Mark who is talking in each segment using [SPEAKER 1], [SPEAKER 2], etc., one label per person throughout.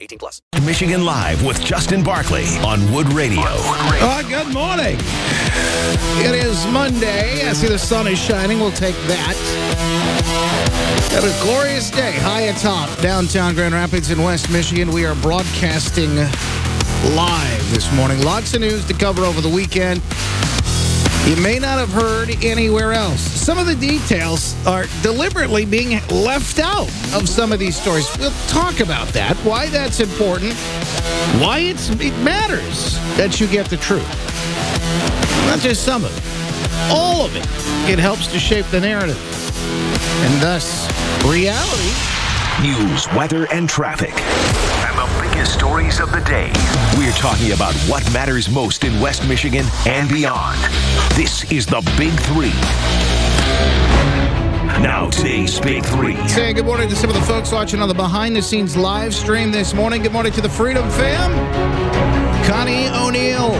[SPEAKER 1] 18 plus.
[SPEAKER 2] Michigan Live with Justin Barclay on Wood Radio.
[SPEAKER 3] Uh, good morning. It is Monday. I see the sun is shining. We'll take that. Have a glorious day high atop downtown Grand Rapids in West Michigan. We are broadcasting live this morning. Lots of news to cover over the weekend. You may not have heard anywhere else. Some of the details are deliberately being left out of some of these stories. We'll talk about that, why that's important, why it's, it matters that you get the truth. Not just some of it, all of it. It helps to shape the narrative and thus reality.
[SPEAKER 2] News, weather, and traffic. And the biggest stories of the day. We're talking about what matters most in West Michigan and beyond. This is the Big Three. Now, today's Big Three.
[SPEAKER 3] Saying good morning to some of the folks watching on the behind the scenes live stream this morning. Good morning to the Freedom Fam. Connie O'Neill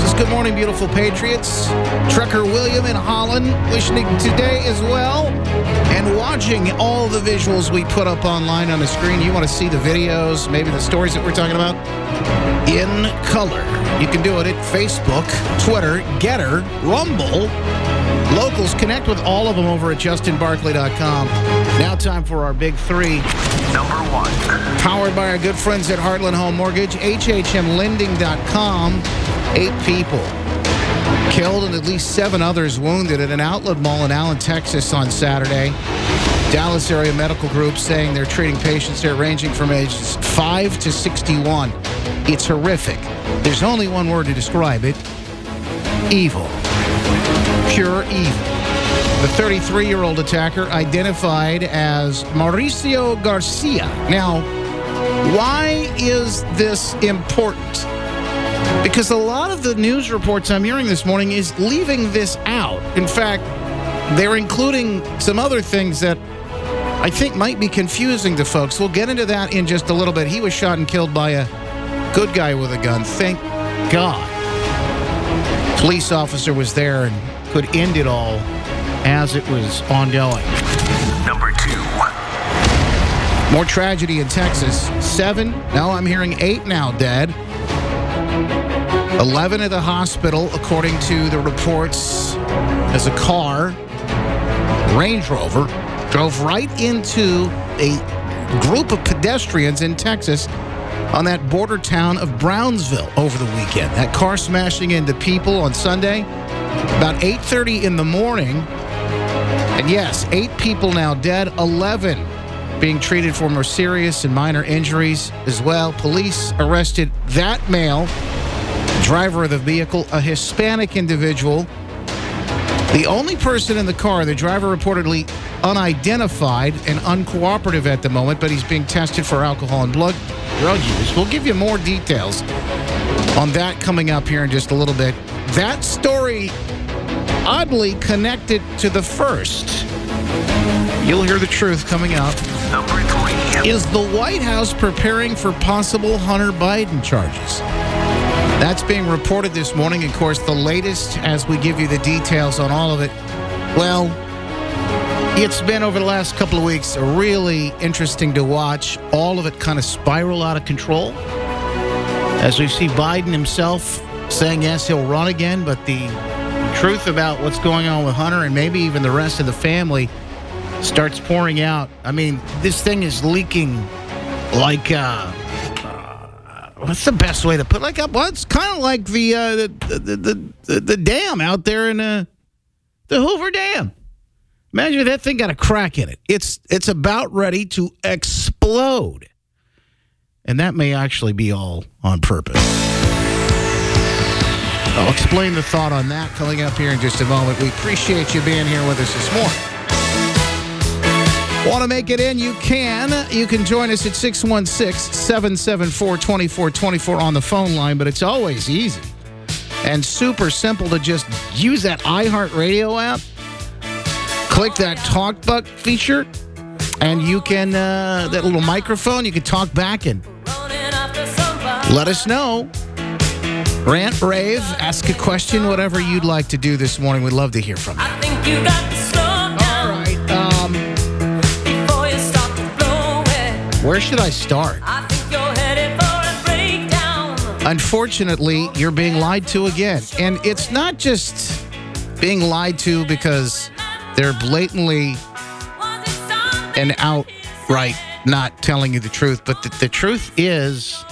[SPEAKER 3] says, Good morning, beautiful Patriots. Trucker William in Holland wishing today as well. And watching all the visuals we put up online on the screen. You want to see the videos, maybe the stories that we're talking about in color. You can do it at Facebook, Twitter, Gettr, Rumble. Locals connect with all of them over at justinbarclay.com. Now, time for our big three.
[SPEAKER 2] Number one.
[SPEAKER 3] Powered by our good friends at Heartland Home Mortgage, HHMLending.com. Eight people killed and at least seven others wounded at an outlet mall in Allen, Texas on Saturday. Dallas area medical groups saying they're treating patients there ranging from ages 5 to 61. It's horrific. There's only one word to describe it evil. Pure evil. The 33 year old attacker identified as Mauricio Garcia. Now, why is this important? Because a lot of the news reports I'm hearing this morning is leaving this out. In fact, they're including some other things that I think might be confusing to folks. We'll get into that in just a little bit. He was shot and killed by a good guy with a gun. Thank God. Police officer was there and could end it all as it was ongoing.
[SPEAKER 2] Number two.
[SPEAKER 3] More tragedy in Texas. Seven, now I'm hearing eight now dead. 11 at the hospital, according to the reports, as a car, Range Rover, drove right into a group of pedestrians in Texas on that border town of Brownsville over the weekend. That car smashing into people on Sunday about 8:30 in the morning. And yes, 8 people now dead, 11 being treated for more serious and minor injuries as well. Police arrested that male driver of the vehicle, a Hispanic individual. The only person in the car, the driver reportedly unidentified and uncooperative at the moment, but he's being tested for alcohol and blood drug use. We'll give you more details on that coming up here in just a little bit. That story oddly connected to the first. You'll hear the truth coming up.
[SPEAKER 2] Number three.
[SPEAKER 3] Is the White House preparing for possible Hunter Biden charges? That's being reported this morning. Of course, the latest as we give you the details on all of it. Well, it's been over the last couple of weeks really interesting to watch all of it kind of spiral out of control. As we see Biden himself saying, yes, he'll run again, but the truth about what's going on with Hunter and maybe even the rest of the family starts pouring out. I mean, this thing is leaking like uh, what's the best way to put it? Like, uh, well, it's kind of like the, uh, the, the, the, the, dam out there in uh, the Hoover Dam. Imagine that thing got a crack in it. It's, it's about ready to explode. And that may actually be all on purpose. I'll explain the thought on that coming up here in just a moment. We appreciate you being here with us this morning. Want to make it in? You can. You can join us at 616 774 2424 on the phone line, but it's always easy and super simple to just use that iHeartRadio app. Click that talk back feature, and you can, uh, that little microphone, you can talk back and let us know. Rant, rave, ask a question, whatever you'd like to do this morning. We'd love to hear from you.
[SPEAKER 4] I think you got to slow down
[SPEAKER 3] right. Um,
[SPEAKER 4] before you start to blow it.
[SPEAKER 3] where should I start?
[SPEAKER 4] I think you're headed for a breakdown.
[SPEAKER 3] Unfortunately, you're being lied to again. And it's not just being lied to because they're blatantly and outright not telling you the truth, but the, the truth is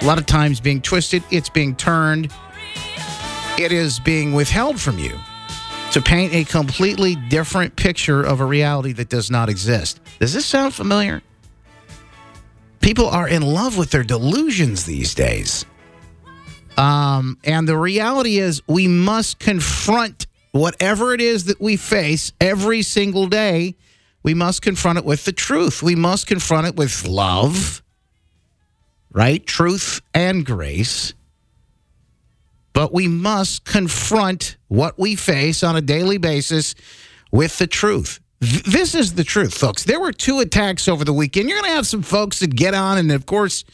[SPEAKER 3] a lot of times being twisted, it's being turned, it is being withheld from you to paint a completely different picture of a reality that does not exist. Does this sound familiar? People are in love with their delusions these days. Um, and the reality is, we must confront whatever it is that we face every single day. We must confront it with the truth. We must confront it with love, right? Truth and grace. But we must confront what we face on a daily basis with the truth. Th- This is the truth, folks. There were two attacks over the weekend. You're going to have some folks that get on, and of course,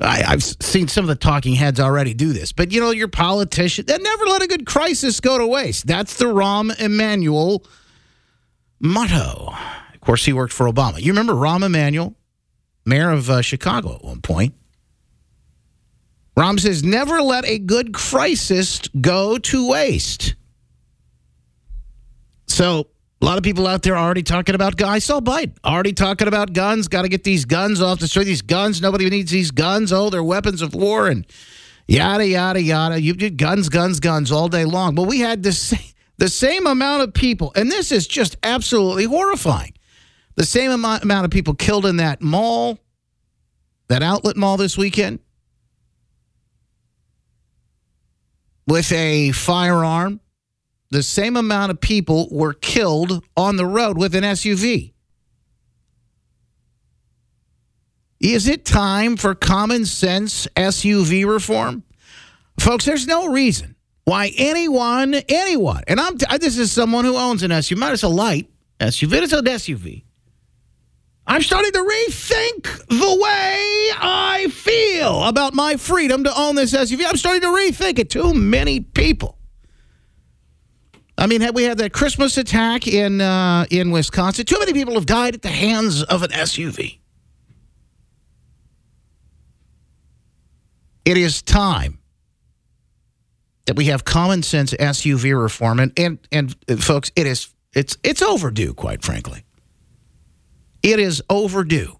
[SPEAKER 3] I, I've seen some of the talking heads already do this, but you know, your politician that never let a good crisis go to waste. That's the Rahm Emanuel motto. Of course, he worked for Obama. You remember Rahm Emanuel, mayor of uh, Chicago at one point? Rahm says, never let a good crisis go to waste. So, a lot of people out there already talking about guys. I saw Biden already talking about guns. Got to get these guns off the street. These guns, nobody needs these guns. Oh, they're weapons of war and yada, yada, yada. You did guns, guns, guns all day long. But we had the same, the same amount of people, and this is just absolutely horrifying. The same amount of people killed in that mall, that outlet mall this weekend with a firearm the same amount of people were killed on the road with an SUV. Is it time for common sense SUV reform? Folks, there's no reason why anyone, anyone, and I'm this is someone who owns an SUV, minus a light SUV, it's an SUV. I'm starting to rethink the way I feel about my freedom to own this SUV. I'm starting to rethink it. Too many people I mean, we had that Christmas attack in uh, in Wisconsin, too many people have died at the hands of an SUV. It is time that we have common sense SUV reform, and and, and uh, folks, it is it's it's overdue, quite frankly. It is overdue.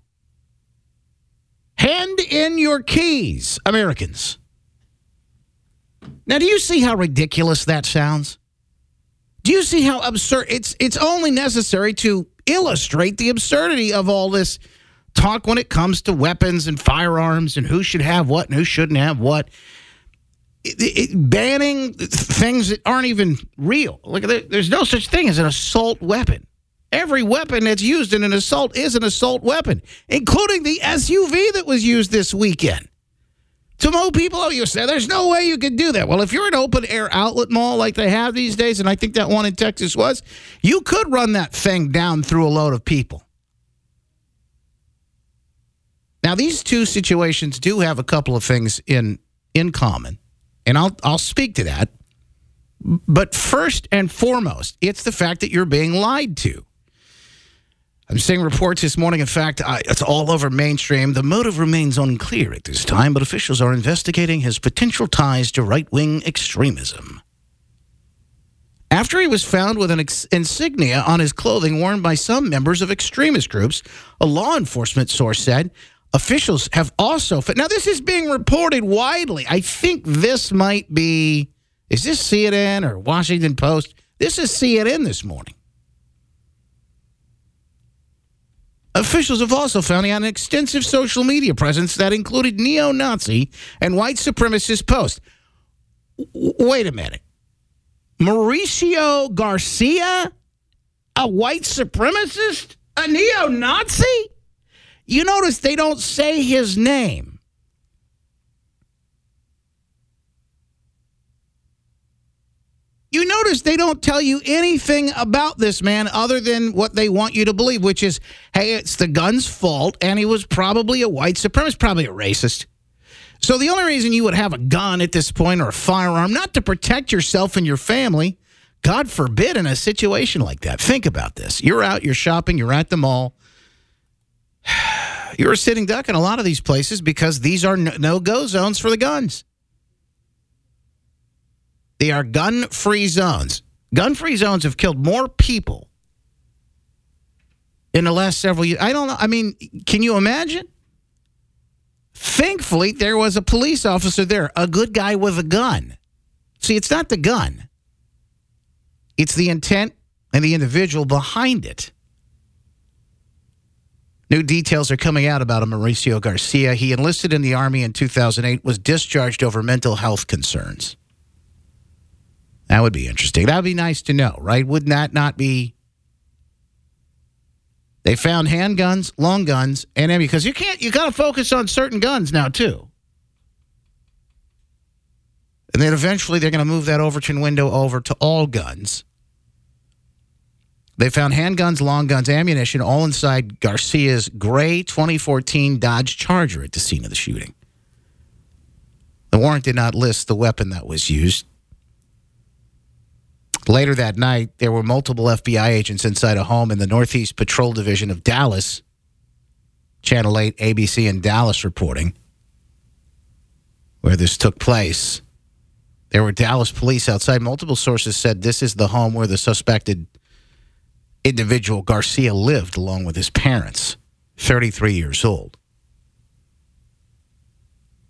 [SPEAKER 3] Hand in your keys, Americans. Now, do you see how ridiculous that sounds? Do you see how absurd it's it's only necessary to illustrate the absurdity of all this talk when it comes to weapons and firearms and who should have what and who shouldn't have what It- it- banning things that aren't even real like there, there's no such thing as an assault weapon every weapon that's used in an assault is an assault weapon including the SUV that was used this weekend to mow people out. You say there's no way you could do that. Well, if you're an open air outlet mall like they have these days, and I think that one in Texas was, you could run that thing down through a load of people. Now, these two situations do have a couple of things in in common, and I'll I'll speak to that. But first and foremost, it's the fact that you're being lied to. I'm seeing reports this morning. In fact, I, it's all over mainstream. The motive remains unclear at this time, but officials are investigating his potential ties to right wing extremism. After he was found with an insignia on his clothing worn by some members of extremist groups, a law enforcement source said officials have also. Now, this is being reported widely. I think this might be. Is this CNN or Washington Post? This is CNN this morning. Officials have also found he had an extensive social media presence that included neo Nazi and white supremacist posts. W- wait a minute. Mauricio Garcia, a white supremacist? A neo Nazi? You notice they don't say his name. You notice they don't tell you anything about this man other than what they want you to believe, which is, hey, it's the gun's fault, and he was probably a white supremacist, probably a racist. So the only reason you would have a gun at this point or a firearm, not to protect yourself and your family, God forbid in a situation like that. Think about this. You're out, you're shopping, you're at the mall. You're a sitting duck in a lot of these places because these are no go zones for the guns. They are gun free zones. Gun free zones have killed more people in the last several years. I don't know. I mean, can you imagine? Thankfully, there was a police officer there, a good guy with a gun. See, it's not the gun, it's the intent and the individual behind it. New details are coming out about Mauricio Garcia. He enlisted in the Army in 2008, was discharged over mental health concerns. That would be interesting. That would be nice to know, right? Wouldn't that not be? They found handguns, long guns, and ammunition because you can't. You got to focus on certain guns now too. And then eventually they're going to move that Overton window over to all guns. They found handguns, long guns, ammunition, all inside Garcia's gray 2014 Dodge Charger at the scene of the shooting. The warrant did not list the weapon that was used. Later that night, there were multiple FBI agents inside a home in the Northeast Patrol Division of Dallas. Channel 8, ABC in Dallas reporting where this took place. There were Dallas police outside. Multiple sources said this is the home where the suspected individual Garcia lived along with his parents, 33 years old.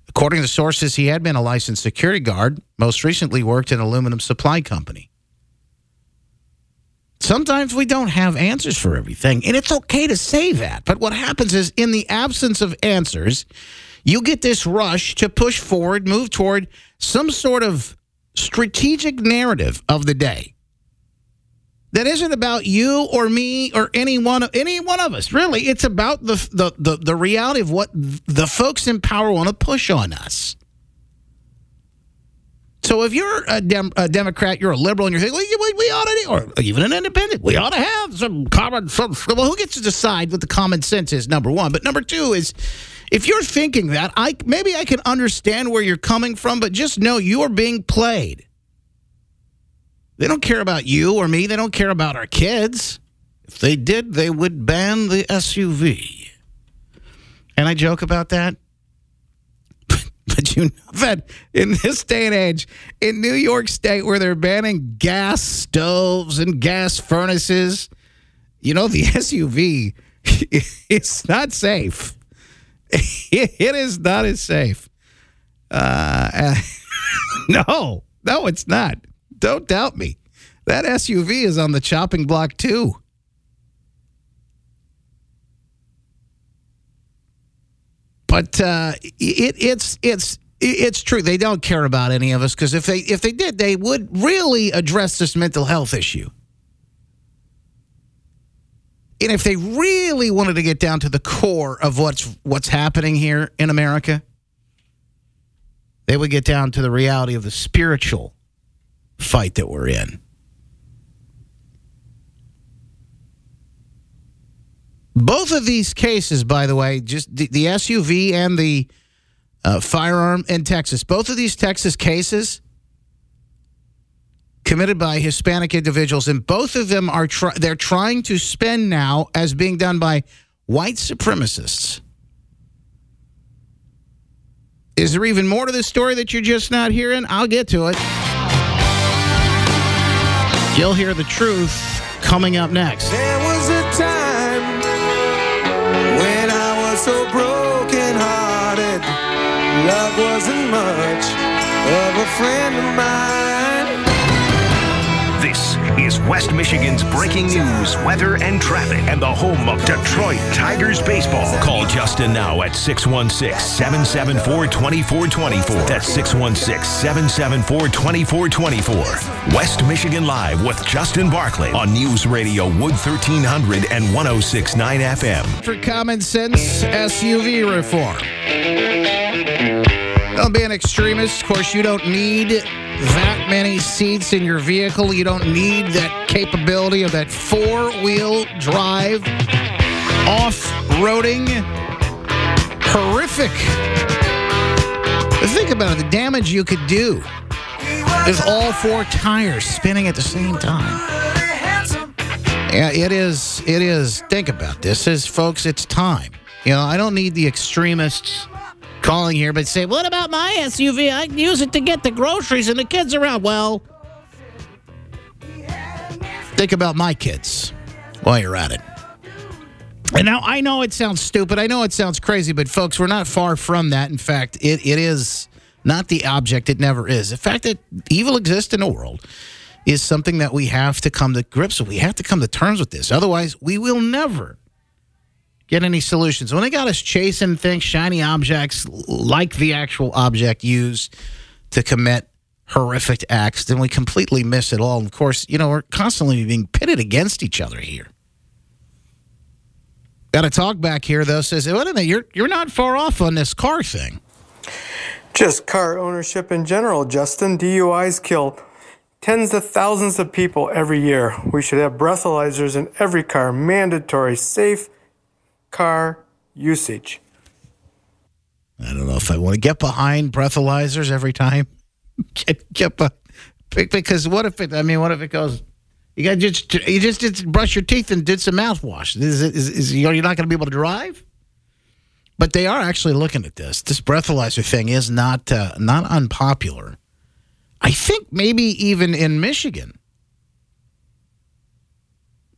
[SPEAKER 3] According to sources, he had been a licensed security guard, most recently worked in an aluminum supply company. Sometimes we don't have answers for everything, and it's okay to say that. But what happens is, in the absence of answers, you get this rush to push forward, move toward some sort of strategic narrative of the day that isn't about you or me or any one, of any one of us. Really, it's about the, the, the, the reality of what the folks in power want to push on us. So if you're a, Dem- a Democrat, you're a liberal, and you're thinking, well, we, we ought to, or even an independent, we ought to have some common. Well, who gets to decide what the common sense is? Number one, but number two is, if you're thinking that, I maybe I can understand where you're coming from, but just know you are being played. They don't care about you or me. They don't care about our kids. If they did, they would ban the SUV. And I joke about that. But you know that in this day and age, in New York State, where they're banning gas stoves and gas furnaces, you know, the SUV, it's not safe. It is not as safe. Uh, no, no, it's not. Don't doubt me. That SUV is on the chopping block, too. But uh, it, it's it's it's true. They don't care about any of us because if they if they did, they would really address this mental health issue. And if they really wanted to get down to the core of what's what's happening here in America, they would get down to the reality of the spiritual fight that we're in. Both of these cases, by the way, just the, the SUV and the uh, firearm in Texas, both of these Texas cases committed by Hispanic individuals, and both of them are try- they're trying to spend now as being done by white supremacists. Is there even more to this story that you're just not hearing? I'll get to it. You'll hear the truth coming up next.
[SPEAKER 5] So broken hearted. Love wasn't much of a friend of mine.
[SPEAKER 2] Is West Michigan's breaking news, weather, and traffic, and the home of Detroit Tigers baseball. Call Justin now at 616 774 2424. That's 616 774 2424. West Michigan Live with Justin Barclay on News Radio Wood 1300 and 1069 FM.
[SPEAKER 3] For common sense SUV reform. Don't be an extremist. Of course, you don't need that many seats in your vehicle. You don't need that capability of that four wheel drive, off roading, horrific. Think about it the damage you could do with all four tires spinning at the same time. Yeah, it is. It is. Think about this, is folks. It's time. You know, I don't need the extremists calling here, but say, "What about my SUV? I use it to get the groceries and the kids around." Well, think about my kids while you're at it. And now I know it sounds stupid. I know it sounds crazy, but folks, we're not far from that. In fact, it, it is not the object. It never is. The fact that evil exists in the world is something that we have to come to grips with. We have to come to terms with this. Otherwise, we will never get any solutions. When they got us chasing things, shiny objects like the actual object used to commit horrific acts, then we completely miss it all. And of course, you know, we're constantly being pitted against each other here. Got a talk back here though says, wait a minute, you're you're not far off on this car thing.
[SPEAKER 6] Just car ownership in general, Justin. DUIs kill tens of thousands of people every year. We should have breathalyzers in every car, mandatory, safe car usage.
[SPEAKER 3] I don't know if I want to get behind breathalyzers every time. Get get be- because what if it? I mean, what if it goes? You got just you just did brush your teeth and did some mouthwash. Is is, is you're not going to be able to drive? But they are actually looking at this. This breathalyzer thing is not uh, not unpopular. I think maybe even in Michigan.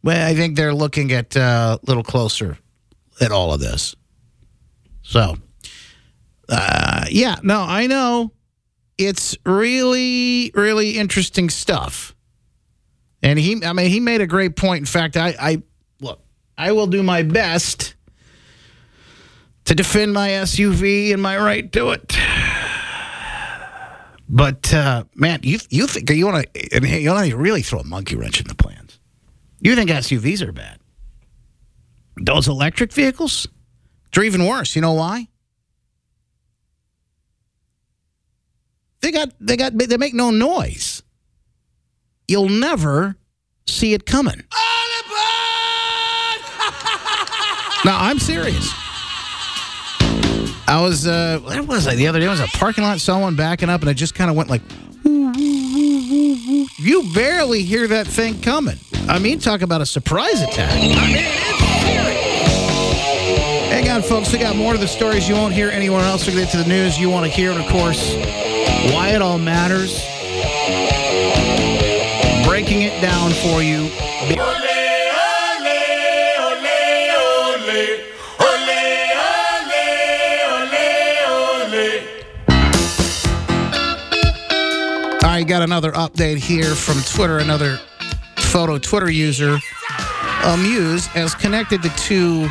[SPEAKER 3] Well, I think they're looking at uh, a little closer at all of this. So, uh, yeah, no, I know it's really, really interesting stuff. And he, I mean, he made a great point. In fact, I, I look, I will do my best to defend my SUV and my right to it. But uh, man, you you think you want to? You want to really throw a monkey wrench in the plans? You think SUVs are bad? Those electric vehicles, they're even worse. You know why? They got they got they make no noise. You'll never see it coming. no, I'm serious. I was uh where was I the other day? I was a parking lot, saw one backing up, and I just kind of went like you barely hear that thing coming. I mean, talk about a surprise attack. I mean, it's serious. Hang on, folks. We got more of the stories you won't hear anywhere else. We'll get to the news you want to hear, and of course, why it all matters. Breaking it down for you. I got another update here from Twitter. Another photo Twitter user, Amuse, has connected the two.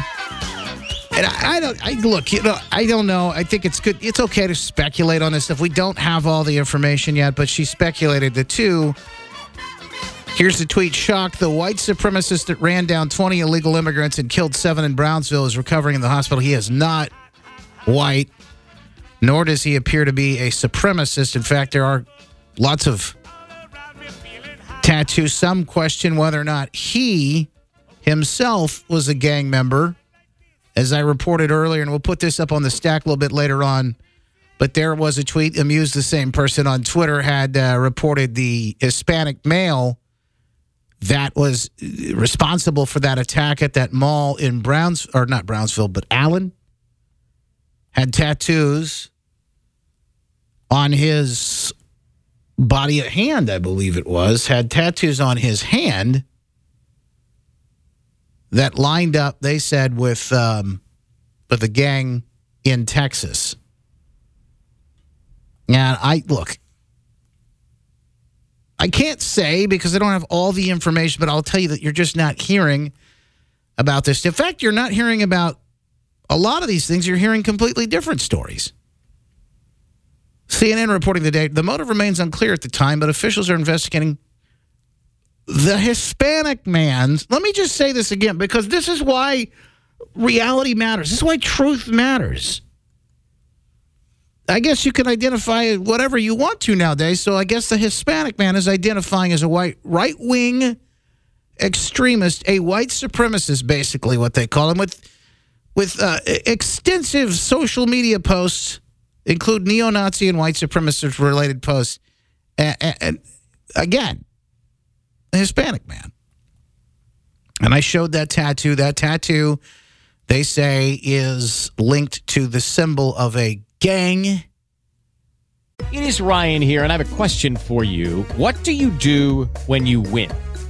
[SPEAKER 3] And I, I don't. I look. You know, I don't know. I think it's good. It's okay to speculate on this stuff. We don't have all the information yet, but she speculated the two. Here's the tweet: Shock. The white supremacist that ran down 20 illegal immigrants and killed seven in Brownsville is recovering in the hospital. He is not white, nor does he appear to be a supremacist. In fact, there are lots of tattoos. Some question whether or not he himself was a gang member, as I reported earlier, and we'll put this up on the stack a little bit later on. But there was a tweet. Amused the same person on Twitter had uh, reported the Hispanic male that was responsible for that attack at that mall in Browns or not Brownsville, but Allen had tattoos on his body at hand, I believe it was, had tattoos on his hand that lined up, they said, with um, with the gang in Texas. And I look, I can't say because I don't have all the information, but I'll tell you that you're just not hearing about this. In fact, you're not hearing about a lot of these things. You're hearing completely different stories. CNN reporting today the motive remains unclear at the time, but officials are investigating the Hispanic man's. Let me just say this again because this is why reality matters. This is why truth matters. I guess you can identify whatever you want to nowadays. So I guess the Hispanic man is identifying as a white right wing extremist, a white supremacist, basically what they call him, with with uh, extensive social media posts, include neo-Nazi and white supremacist related posts, and, and again, a Hispanic man. And I showed that tattoo. That tattoo, they say, is linked to the symbol of a gang.
[SPEAKER 7] It is Ryan here, and I have a question for you. What do you do when you win?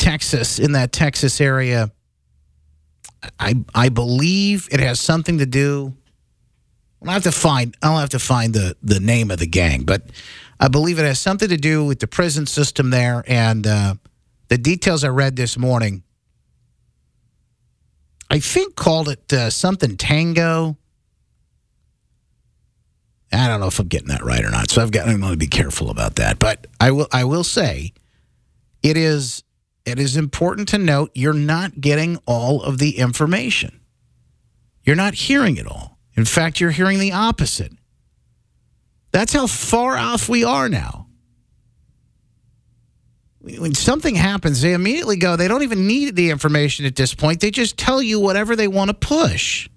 [SPEAKER 3] Texas, in that Texas area. I I believe it has something to do. I'll have to find. I'll have to find the the name of the gang, but I believe it has something to do with the prison system there. And uh, the details I read this morning, I think called it uh, something Tango. I don't know if I'm getting that right or not, so I've got. I'm going to be careful about that. But I will. I will say, it is it is important to note you're not getting all of the information. You're not hearing it all. In fact, you're hearing the opposite. That's how far off we are now. When something happens, they immediately go, they don't even need the information at this point. They just tell you whatever they want to push.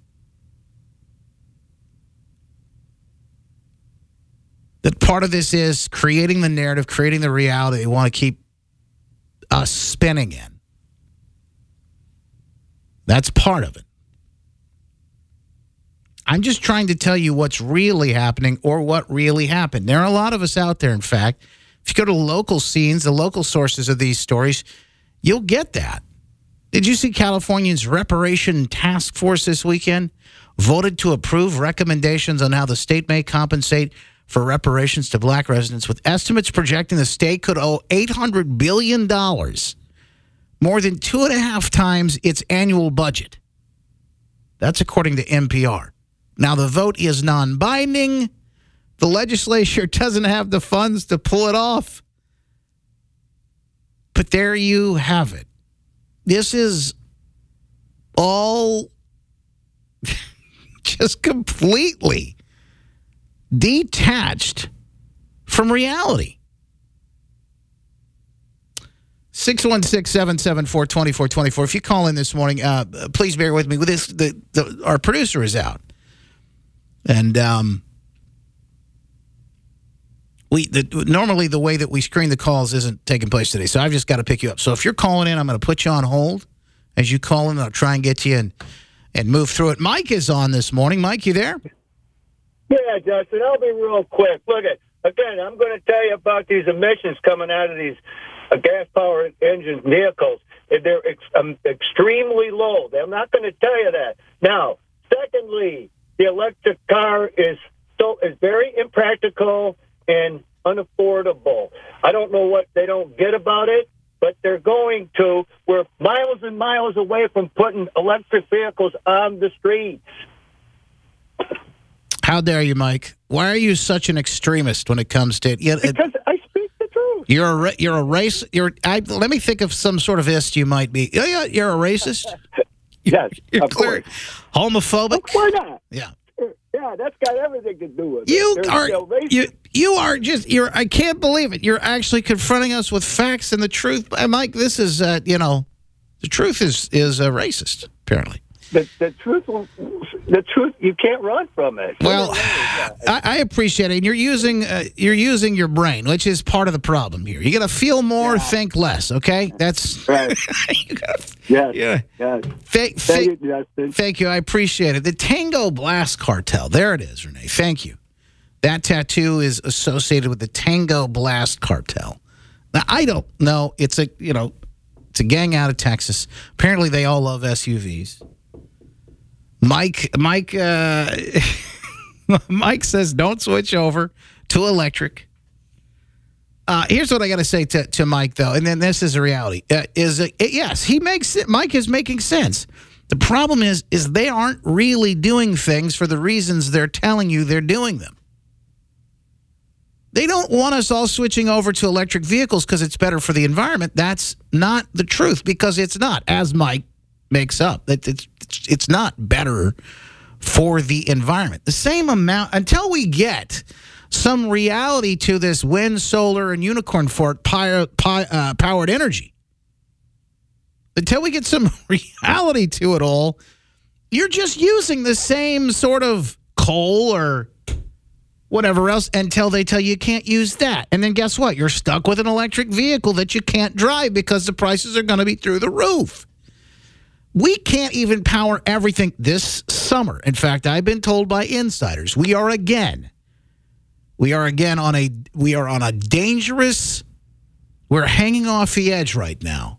[SPEAKER 3] That part of this is creating the narrative, creating the reality they want to keep us spinning in. That's part of it. I'm just trying to tell you what's really happening or what really happened. There are a lot of us out there, in fact. If you go to local scenes, the local sources of these stories, you'll get that. Did you see California's reparation task force this weekend voted to approve recommendations on how the state may compensate for reparations to black residents with estimates projecting the state could owe $800 billion, more than two and a half times its annual budget. That's according to NPR. Now, the vote is non binding. The legislature doesn't have the funds to pull it off. But there you have it. This is all just completely detached from reality. 616 774 2424. If you call in this morning, uh, please bear with me. With this, the, the, our producer is out. And um, we the, normally the way that we screen the calls isn't taking place today. So I've just got to pick you up. So if you're calling in, I'm going to put you on hold. As you call in, I'll try and get you and, and move through it. Mike is on this morning. Mike, you there?
[SPEAKER 8] Yeah, Justin, I'll be real quick. Look at again, I'm going to tell you about these emissions coming out of these uh, gas-powered engine vehicles. They're ex- um, extremely low. I'm not going to tell you that. Now, secondly, the electric car is so is very impractical and unaffordable. I don't know what they don't get about it, but they're going to. We're miles and miles away from putting electric vehicles on the streets.
[SPEAKER 3] How dare you, Mike? Why are you such an extremist when it comes to you know,
[SPEAKER 8] Because I speak the truth.
[SPEAKER 3] You're a you're a race. You're. I, let me think of some sort of ist you might be. Yeah, yeah. You're a racist.
[SPEAKER 8] Yes,
[SPEAKER 3] You're
[SPEAKER 8] of
[SPEAKER 3] clear.
[SPEAKER 8] course.
[SPEAKER 3] Homophobic.
[SPEAKER 8] Why not?
[SPEAKER 3] Yeah.
[SPEAKER 8] Yeah, that's got everything to do with it.
[SPEAKER 3] You are you you are just you're. I can't believe it. You're actually confronting us with facts and the truth, Uh, Mike. This is uh, you know, the truth is is uh, racist apparently.
[SPEAKER 8] The, the truth, the truth, you can't run from it.
[SPEAKER 3] Well, I, I appreciate it. And you're using uh, you're using your brain, which is part of the problem here. You got to feel more, think less. Okay, that's
[SPEAKER 8] Right.
[SPEAKER 3] you gotta,
[SPEAKER 8] Yes.
[SPEAKER 3] yeah.
[SPEAKER 8] Yes.
[SPEAKER 3] Thank,
[SPEAKER 8] Thank
[SPEAKER 3] thank,
[SPEAKER 8] you, Justin.
[SPEAKER 3] thank you. I appreciate it. The Tango Blast Cartel. There it is, Renee. Thank you. That tattoo is associated with the Tango Blast Cartel. Now I don't know. It's a you know, it's a gang out of Texas. Apparently, they all love SUVs. Mike, Mike, uh, Mike says don't switch over to electric. Uh, here's what I got to say to, to Mike, though, and then this is a reality. Uh, is uh, yes, he makes it. Mike is making sense. The problem is, is they aren't really doing things for the reasons they're telling you they're doing them. They don't want us all switching over to electric vehicles because it's better for the environment. That's not the truth because it's not, as Mike makes up. It, it's, it's not better for the environment. The same amount, until we get some reality to this wind, solar, and unicorn fort uh, powered energy, until we get some reality to it all, you're just using the same sort of coal or whatever else until they tell you you can't use that. And then guess what? You're stuck with an electric vehicle that you can't drive because the prices are going to be through the roof. We can't even power everything this summer. In fact, I've been told by insiders we are again we are again on a we are on a dangerous we're hanging off the edge right now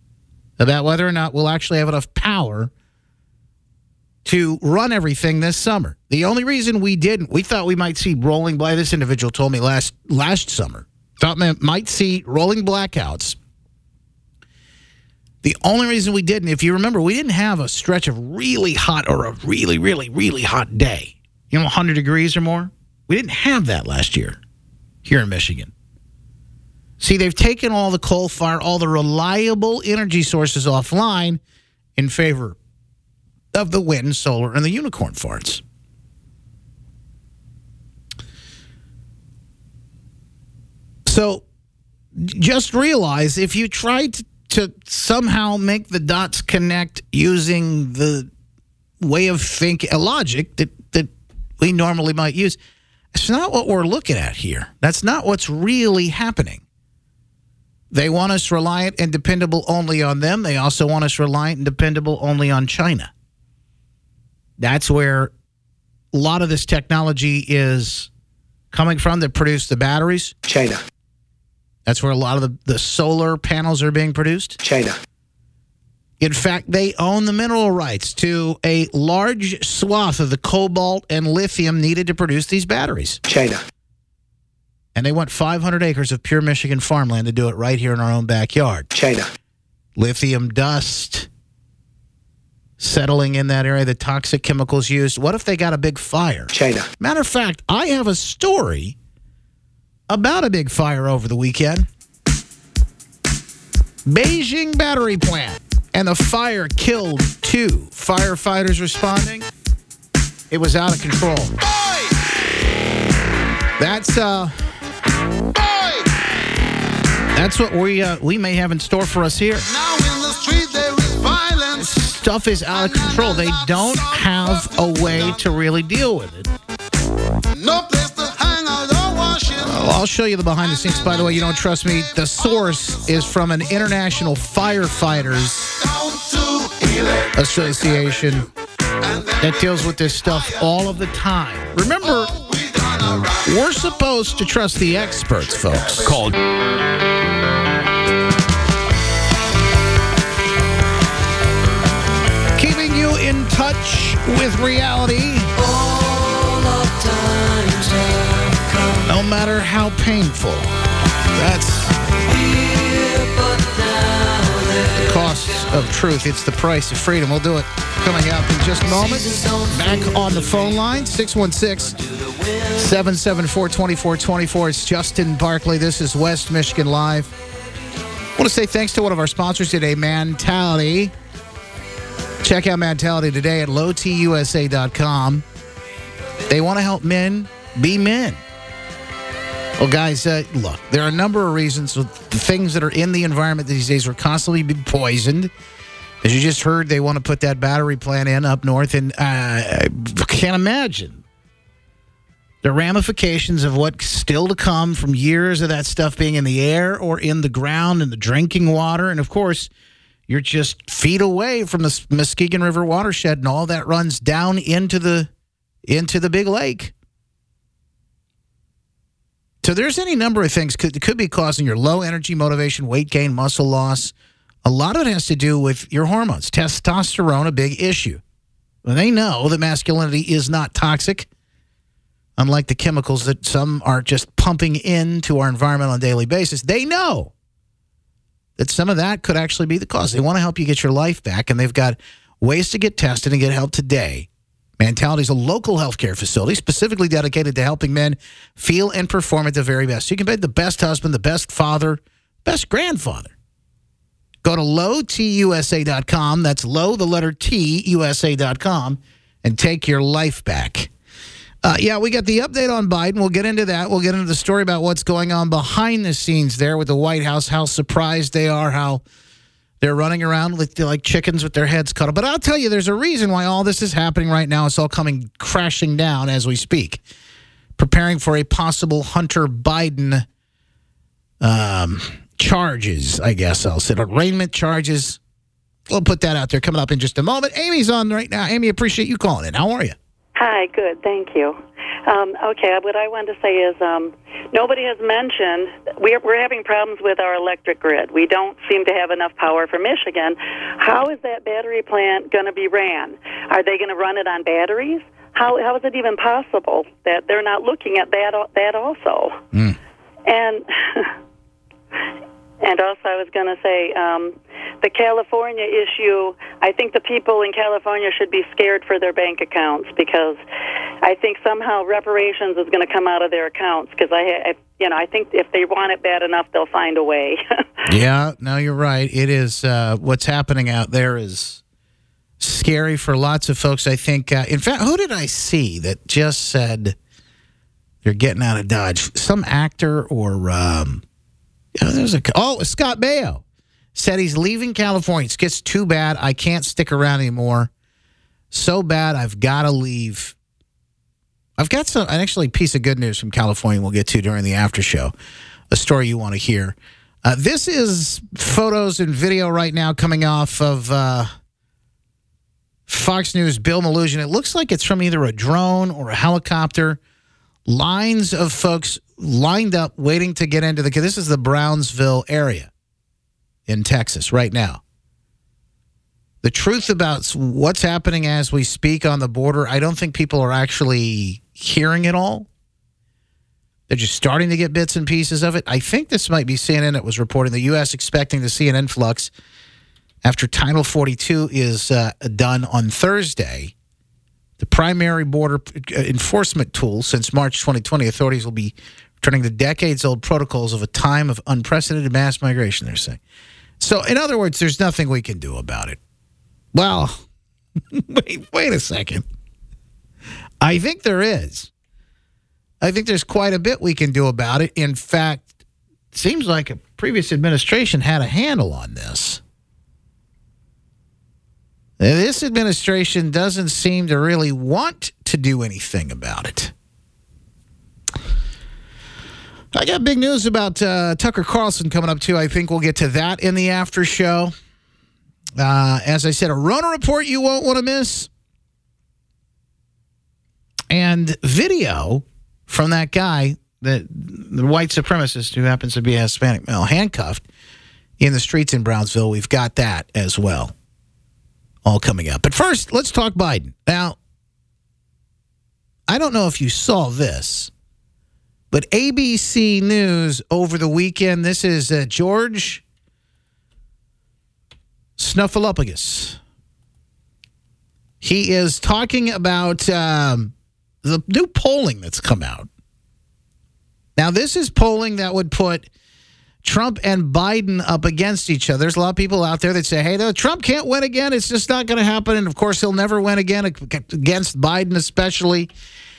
[SPEAKER 3] about whether or not we'll actually have enough power to run everything this summer. The only reason we didn't, we thought we might see rolling black. This individual told me last last summer thought might see rolling blackouts. The only reason we didn't, if you remember, we didn't have a stretch of really hot or a really, really, really hot day. You know, 100 degrees or more. We didn't have that last year here in Michigan. See, they've taken all the coal fire, all the reliable energy sources offline in favor of the wind, solar, and the unicorn farts. So just realize if you try to, to somehow make the dots connect using the way of think a logic that, that we normally might use, it's not what we're looking at here. That's not what's really happening. They want us reliant and dependable only on them. They also want us reliant and dependable only on China. That's where a lot of this technology is coming from that produce the batteries.
[SPEAKER 5] China.
[SPEAKER 3] That's where a lot of the, the solar panels are being produced.
[SPEAKER 5] China.
[SPEAKER 3] In fact, they own the mineral rights to a large swath of the cobalt and lithium needed to produce these batteries.
[SPEAKER 5] China.
[SPEAKER 3] And they want 500 acres of pure Michigan farmland to do it right here in our own backyard.
[SPEAKER 5] China.
[SPEAKER 3] Lithium dust settling in that area, the toxic chemicals used. What if they got a big fire?
[SPEAKER 5] China.
[SPEAKER 3] Matter of fact, I have a story about a big fire over the weekend. Beijing battery plant. And the fire killed two firefighters responding. It was out of control. That's uh That's what we uh, we may have in store for us here.
[SPEAKER 9] Now in the street there is violence.
[SPEAKER 3] Stuff is out of control. They don't have a way to really deal with it.
[SPEAKER 9] No
[SPEAKER 3] I'll show you the behind the scenes. By the way, you don't trust me. The source is from an international firefighters association that deals with this stuff all of the time. Remember,
[SPEAKER 9] We gonna rock.
[SPEAKER 3] we're supposed to trust the experts, folks.
[SPEAKER 2] Called.
[SPEAKER 3] Keeping you in touch with reality, matter how painful. That's the costs of truth. It's the price of freedom. We'll do it coming up in just a moment. Back on the phone line, 616 774 2424. It's Justin Barclay. This is West Michigan Live. I want to say thanks to one of our sponsors today, Mentality. Check out Mentality today at lowtusa.com. They want to help men be men. Well, guys, uh, look, there are a number of reasons. The things that are in the environment these days are constantly being poisoned. As you just heard, they want to put that battery plant in up north, and uh, I can't imagine the ramifications of what's still to come from years of that stuff being in the air or in the ground and the drinking water. And of course, you're just feet away from the Muskegon River watershed, and all that runs down into the into the big lake. So there's any number of things could could be causing your low energy motivation, weight gain, muscle loss. A lot of it has to do with your hormones. Testosterone, a big issue. Well, they know that masculinity is not toxic, unlike the chemicals that some are just pumping into our environment on a daily basis. They know that some of that could actually be the cause. They want to help you get your life back, and they've got ways to get tested and get help today. Mentality is a local healthcare facility specifically dedicated to helping men feel and perform at the very best. So you can be the best husband, the best father, best grandfather. Go to lowtusa.com. That's low, the letter T, USA.com, and take your life back. Uh, yeah, we got the update on Biden. We'll get into that. We'll get into the story about what's going on behind the scenes there with the White House, how surprised they are, how they're running around like, like chickens with their heads cut off. But I'll tell you, there's a reason why all this is happening right now. It's all coming crashing down as we speak, preparing for a possible Hunter Biden um, charges, I guess I'll say, arraignment charges. We'll put that out there coming up in just a moment. Amy's on right now. Amy, appreciate you calling in. How are you?
[SPEAKER 10] Hi, good, thank you. Um, okay, what I wanted to say is um, nobody has mentioned we're, we're having problems with our electric grid. We don't seem to have enough power for Michigan. How is that battery plant going to be ran? Are they going to run it on batteries? How, how is it even possible that they're not looking at that that also?
[SPEAKER 3] Mm.
[SPEAKER 10] And and also, I was going to say um, the California issue. I think the people in California should be scared for their bank accounts because I think somehow reparations is going to come out of their accounts because I, I, you know, I think if they want it bad enough, they'll find a way.
[SPEAKER 3] Yeah, no, you're right. It is uh, what's happening out there is scary for lots of folks. I think. Uh, in fact, who did I see that just said they're getting out of Dodge? Some actor or um, yeah, there's a oh Scott Baio said he's leaving California. It gets too bad. I can't stick around anymore. So bad, I've got to leave. I've got some actually piece of good news from California. We'll get to during the after show. A story you want to hear. Uh, this is photos and video right now coming off of uh, Fox News. Bill Melugin. It looks like it's from either a drone or a helicopter. Lines of folks lined up waiting to get into the. This is the Brownsville area in Texas right now. The truth about what's happening as we speak on the border, I don't think people are actually hearing it all. They're just starting to get bits and pieces of it. I think this might be CNN that was reporting the U.S. expecting to see an influx after Title 42 is uh, done on Thursday. The primary border uh, enforcement tool since March 2020, authorities will be returning to decades old protocols of a time of unprecedented mass migration, they're saying. So, in other words, there's nothing we can do about it. Well, wait, wait a second. I think there is. I think there's quite a bit we can do about it. In fact, it seems like a previous administration had a handle on this. This administration doesn't seem to really want to do anything about it. I got big news about uh, Tucker Carlson coming up, too. I think we'll get to that in the after show. Uh, as I said, a Rona report you won't want to miss. And video from that guy, that the white supremacist who happens to be a Hispanic male, handcuffed in the streets in Brownsville. We've got that as well. All coming up. But first, let's talk Biden. Now, I don't know if you saw this, but ABC News over the weekend, this is uh, George Snuffleupagus. He is talking about um, the new polling that's come out. Now, this is polling that would put Trump and Biden up against each other. There's a lot of people out there that say, hey, no, Trump can't win again. It's just not going to happen. And of course, he'll never win again against Biden, especially.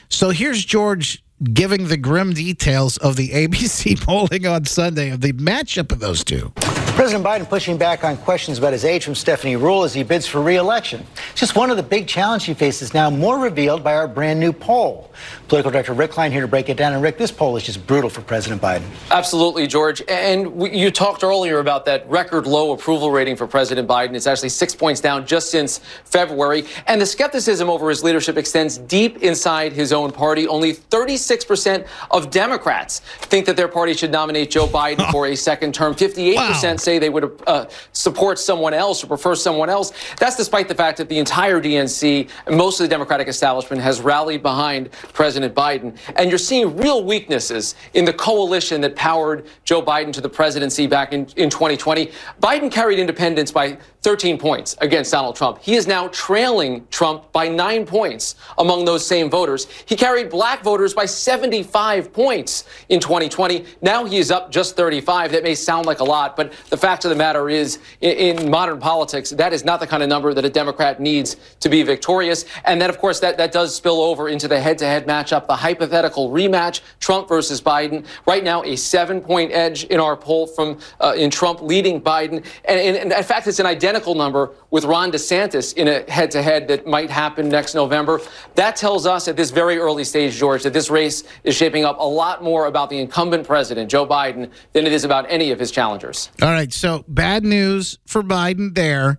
[SPEAKER 3] So here's George giving the grim details of the ABC polling on Sunday of the matchup of those two.
[SPEAKER 11] President Biden pushing back on questions about his age from Stephanie Ruhle as he bids for re-election. Just one of the big challenges he faces now, more revealed by our brand new poll. Political director Rick Klein here to break it down. And Rick, this poll is just brutal for President Biden.
[SPEAKER 12] Absolutely, George. And you talked earlier about that record low approval rating for President Biden. It's actually six points down just since February. And the skepticism over his leadership extends deep inside his own party. Only 36% of Democrats think that their party should nominate Joe Biden for a second term. 58% say they would uh, support someone else or prefer someone else. That's despite the fact that the entire DNC most of the Democratic establishment has rallied behind President Biden. And you're seeing real weaknesses in the coalition that powered Joe Biden to the presidency back in, in 2020. Biden carried independents by 13 points against Donald Trump. He is now trailing Trump by nine points among those same voters. He carried black voters by 75 points in 2020. Now he is up just 35. That may sound like a lot, but the fact of the matter is, in, modern politics, that is not the kind of number that a Democrat needs to be victorious. And then, of course, that, that does spill over into the head to head matchup, the hypothetical rematch, Trump versus Biden. Right now, a seven point edge in our poll from uh, in Trump leading Biden. And, and, and in fact, it's an identical number with Ron DeSantis in a head to head that might happen next November. That tells us at this very early stage, George, that this race is shaping up a lot more about the incumbent president, Joe Biden, than it is about any of his challengers.
[SPEAKER 3] All right, so bad news for Biden there.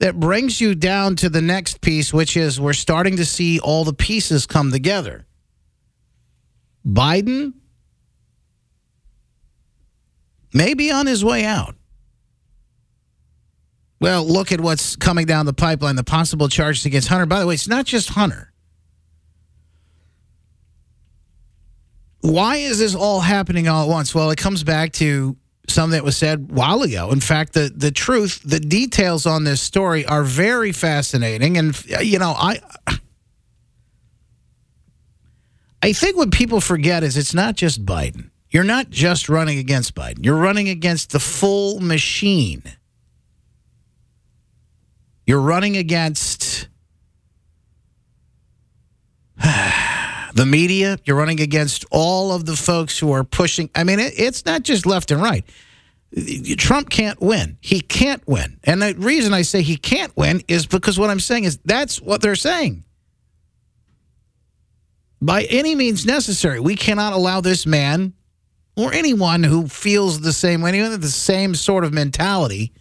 [SPEAKER 3] That brings you down to the next piece, which is we're starting to see all the pieces come together. Biden may be on his way out. Well, look at what's coming down the pipeline, the possible charges against Hunter. By the way, it's not just Hunter. Why is this all happening all at once? Well, it comes back to something that was said a while ago. In fact, the, the truth, the details on this story are very fascinating. And, you know, I. I think what people forget is it's not just Biden. You're not just running against Biden. You're running against the full machine. You're running against the media. You're running against all of the folks who are pushing. I mean, it, it's not just left and right. Trump can't win. He can't win. And the reason I say he can't win is because what I'm saying is that's what they're saying. By any means necessary, we cannot allow this man or anyone who feels the same way, anyone with the same sort of mentality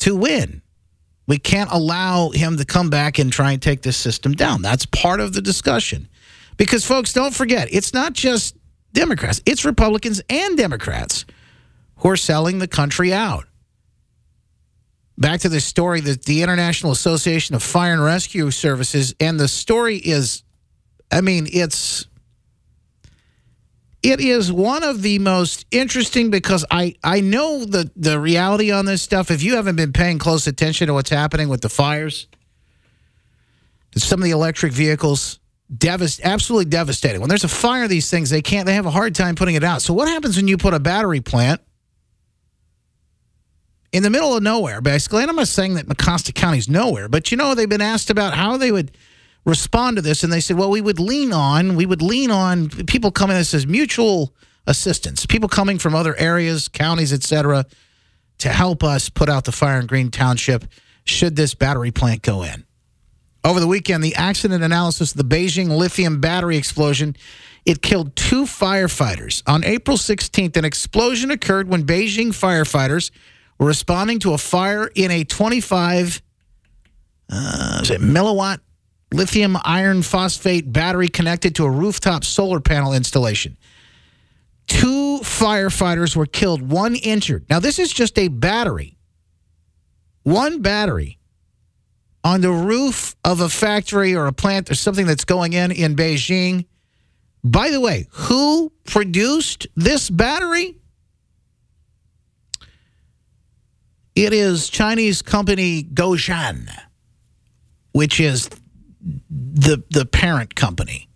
[SPEAKER 3] to win. We can't allow him to come back and try and take this system down. That's part of the discussion. Because, folks, don't forget, it's not just Democrats, it's Republicans and Democrats who are selling the country out. Back to the story that the International Association of Fire and Rescue Services, and the story is, I mean, it's it is one of the most interesting because I, I know the, the reality on this stuff. If you haven't been paying close attention to what's happening with the fires, some of the electric vehicles, devast, absolutely devastating. When there's a fire, these things, they can't, they have a hard time putting it out. So, what happens when you put a battery plant in the middle of nowhere, basically? And I'm not saying that Mecosta County's nowhere, but you know, they've been asked about how they would respond to this and they said well we would lean on we would lean on people coming this as mutual assistance people coming from other areas counties etc to help us put out the fire in green township should this battery plant go in. Over the weekend the accident analysis of the beijing lithium battery explosion it killed two firefighters. On april 16th an explosion occurred when beijing firefighters were responding to a fire in a 25 uh, milliwatt lithium iron phosphate battery connected to a rooftop solar panel installation. Two firefighters were killed, one injured. Now, this is just a battery. One battery on the roof of a factory or a plant or something that's going in in Beijing. By the way, who produced this battery? It is Chinese company Guoxuan, which is the the parent company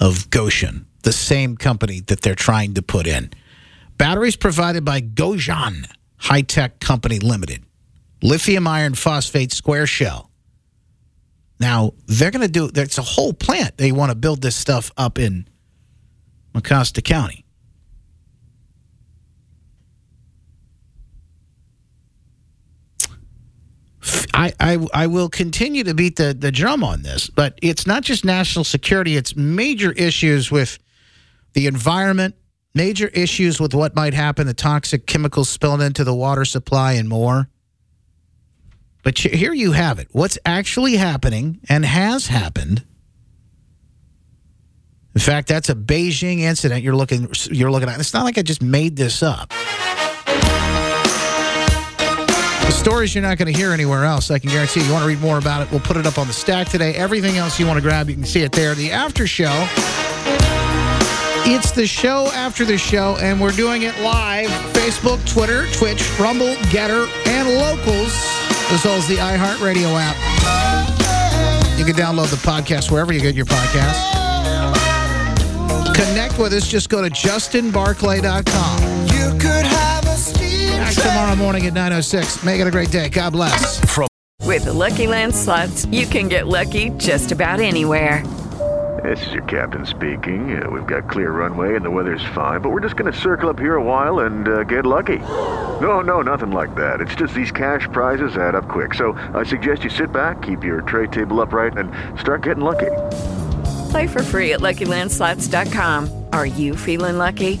[SPEAKER 3] of Gotion, the same company that they're trying to put in. Batteries provided by Guoxuan High Tech Company Limited, lithium iron phosphate square shell. Now they're going to do. it's a whole plant. They want to build this stuff up in Mecosta County. I, I I will continue to beat the, the drum on this, but it's not just national security, it's major issues with the environment, major issues with what might happen, the toxic chemicals spilling into the water supply, and more. But here you have it. What's actually happening and has happened. In fact, that's a Beijing incident you're looking you're looking at. It's not like I just made this up. The stories you're not going to hear anywhere else. I can guarantee. You you want to read more about it? We'll put it up on the stack today. Everything else you want to grab, you can see it there. The after show. It's the show after the show, and we're doing it live. Facebook, Twitter, Twitch, Rumble, Gettr, and Locals, as well as the iHeartRadio app. You can download the podcast wherever you get your podcast. Connect with us. Just go to justinbarclay.com.
[SPEAKER 5] You could
[SPEAKER 3] Back tomorrow morning at 9.06. Make it a great day. God bless.
[SPEAKER 2] From
[SPEAKER 13] With the Lucky Land slots, you can get lucky just about anywhere.
[SPEAKER 14] This is your captain speaking. Uh, we've got clear runway and the weather's fine, but we're just going to circle up here a while and uh, get lucky. No, no, nothing like that. It's just these cash prizes add up quick. So I suggest you sit back, keep your tray table upright, and start getting lucky.
[SPEAKER 13] Play for free at LuckyLandSlots.com. Are you feeling lucky?